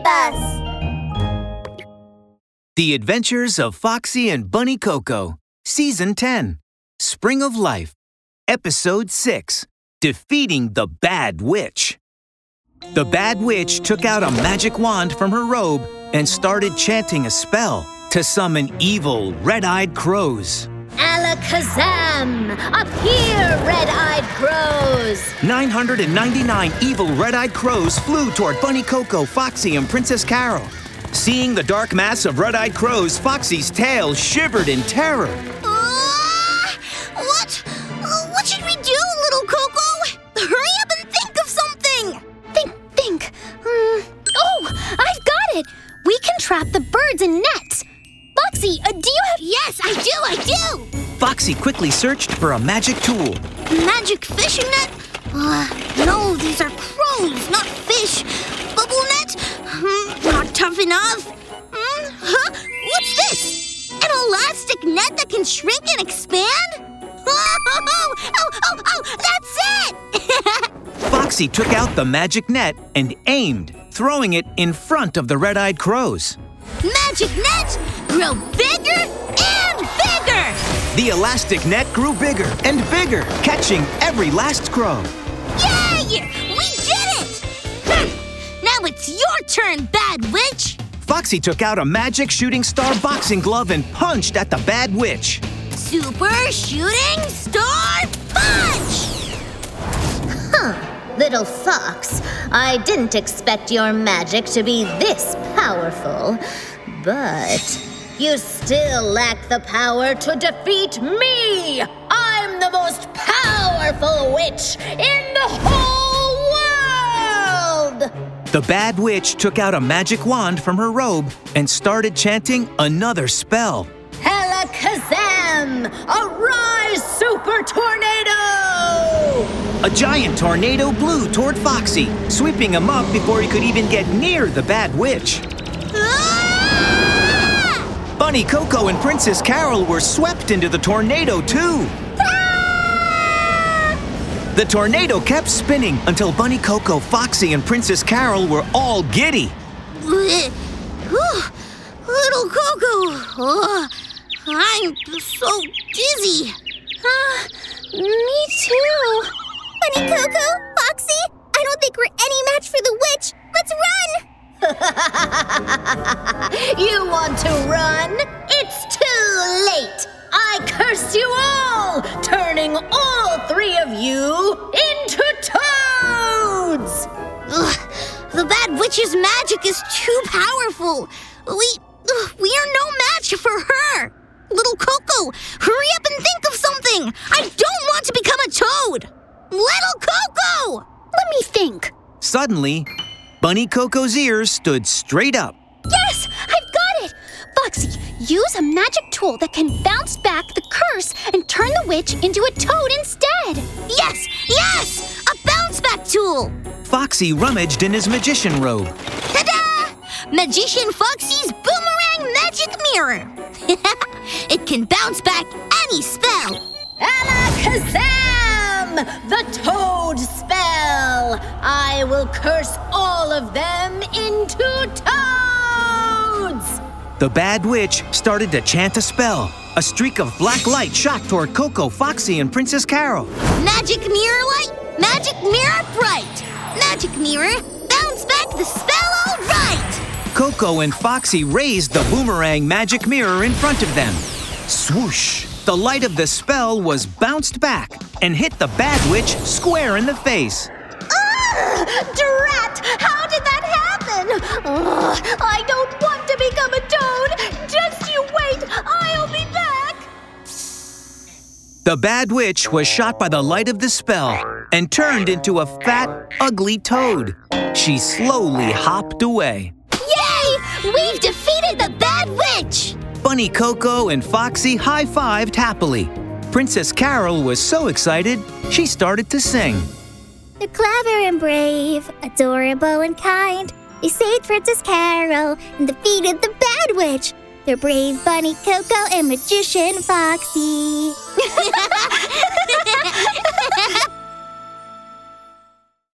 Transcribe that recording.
Save us! The Adventures of Foxie and Bunny Coco, Season 10, Spring of Life, Episode 6, Defeating the Bad Witch. The Bad Witch took out a magic wand from her robe and started chanting a spell to summon evil, red eyed crows. Alakazam! here, red-eyed crows! 999 evil red eyed crows flew toward Bunny Coco, Foxie, and Princess Carol. Seeing the dark mass of red eyed crows, Foxie's tail shivered in terror. Uh, what? Uh, what should we do, little Coco? Hurry up and think of something! Think, think. Hmm. Oh, I've got it! We can trap the birds in nets. Foxie, uh, do you have. Yes, I do, I do! Foxie quickly searched for a magic tool. Magic fishing net? Uh, no, these are crows, not fish. Bubble net? Hmm, not tough enough. Hmm, huh? What's this? An elastic net that can shrink and expand? Oh, oh, oh, oh, that's it! Foxie took out the magic net and aimed, throwing it in front of the red eyed crows. Magic net, grow bigger and bigger! The elastic net grew bigger and bigger, catching every last crow. Yay! We did it! Now it's your turn, Bad Witch! Foxie took out a magic shooting star boxing glove and punched at the bad witch. Super Shooting Star Punch! Huh, little fox, I didn't expect your magic to be this powerful. But you still lack the power to defeat me! I'm the most powerful witch in the whole world! The bad witch took out a magic wand from her robe and started chanting another spell. Alakazam! Arise, Super Tornado! A giant tornado blew toward Foxie, sweeping him up before he could even get near the bad witch. Ah! Bunny Coco and Princess Carol were swept into the tornado, too. The tornado kept spinning until Bunny Coco, Foxie, and Princess Carol were all giddy. Little Coco, oh, I'm so dizzy. Uh, me too. Bunny Coco, Foxie, I don't think we're any match for the witch. Let's run! You want to run? It's too late! I curse you all, turning all three of you into toads! Ugh, the bad witch's magic is too powerful. We ugh, we are no match for her. Little Coco, hurry up and think of something. I don't want to become a toad. Little Coco! Let me think. Suddenly, Bunny Coco's ears stood straight up. Yes, I've got it! Foxie, use a magic tool that can bounce back the curse and turn the witch into a toad instead. Yes, yes! A bounce back tool! Foxie rummaged in his magician robe. Ta-da! Magician Foxie's boomerang magic mirror. it can bounce back any spell. Alakazam! The toad spell! I will curse all of them into toads! The bad witch started to chant a spell. A streak of black light shot toward Coco, Foxie, and Princess Carol. Magic mirror light, magic mirror bright. Magic mirror, bounce back the spell all right. Coco and Foxie raised the boomerang magic mirror in front of them. Swoosh! The light of the spell was bounced back and hit the bad witch square in the face. Drat! How did that happen? Ugh, I don't want to become a toad. Just you wait. I'll be back. The bad witch was shot by the light of the spell and turned into a fat, ugly toad. She slowly hopped away. Yay! We've defeated the bad witch. Bunny Coco and Foxie high fived happily. Princess Carol was so excited, she started to sing. They're clever and brave, adorable and kind. They saved Princess Carol and defeated the bad witch. They're brave Bunny Coco and magician Foxie.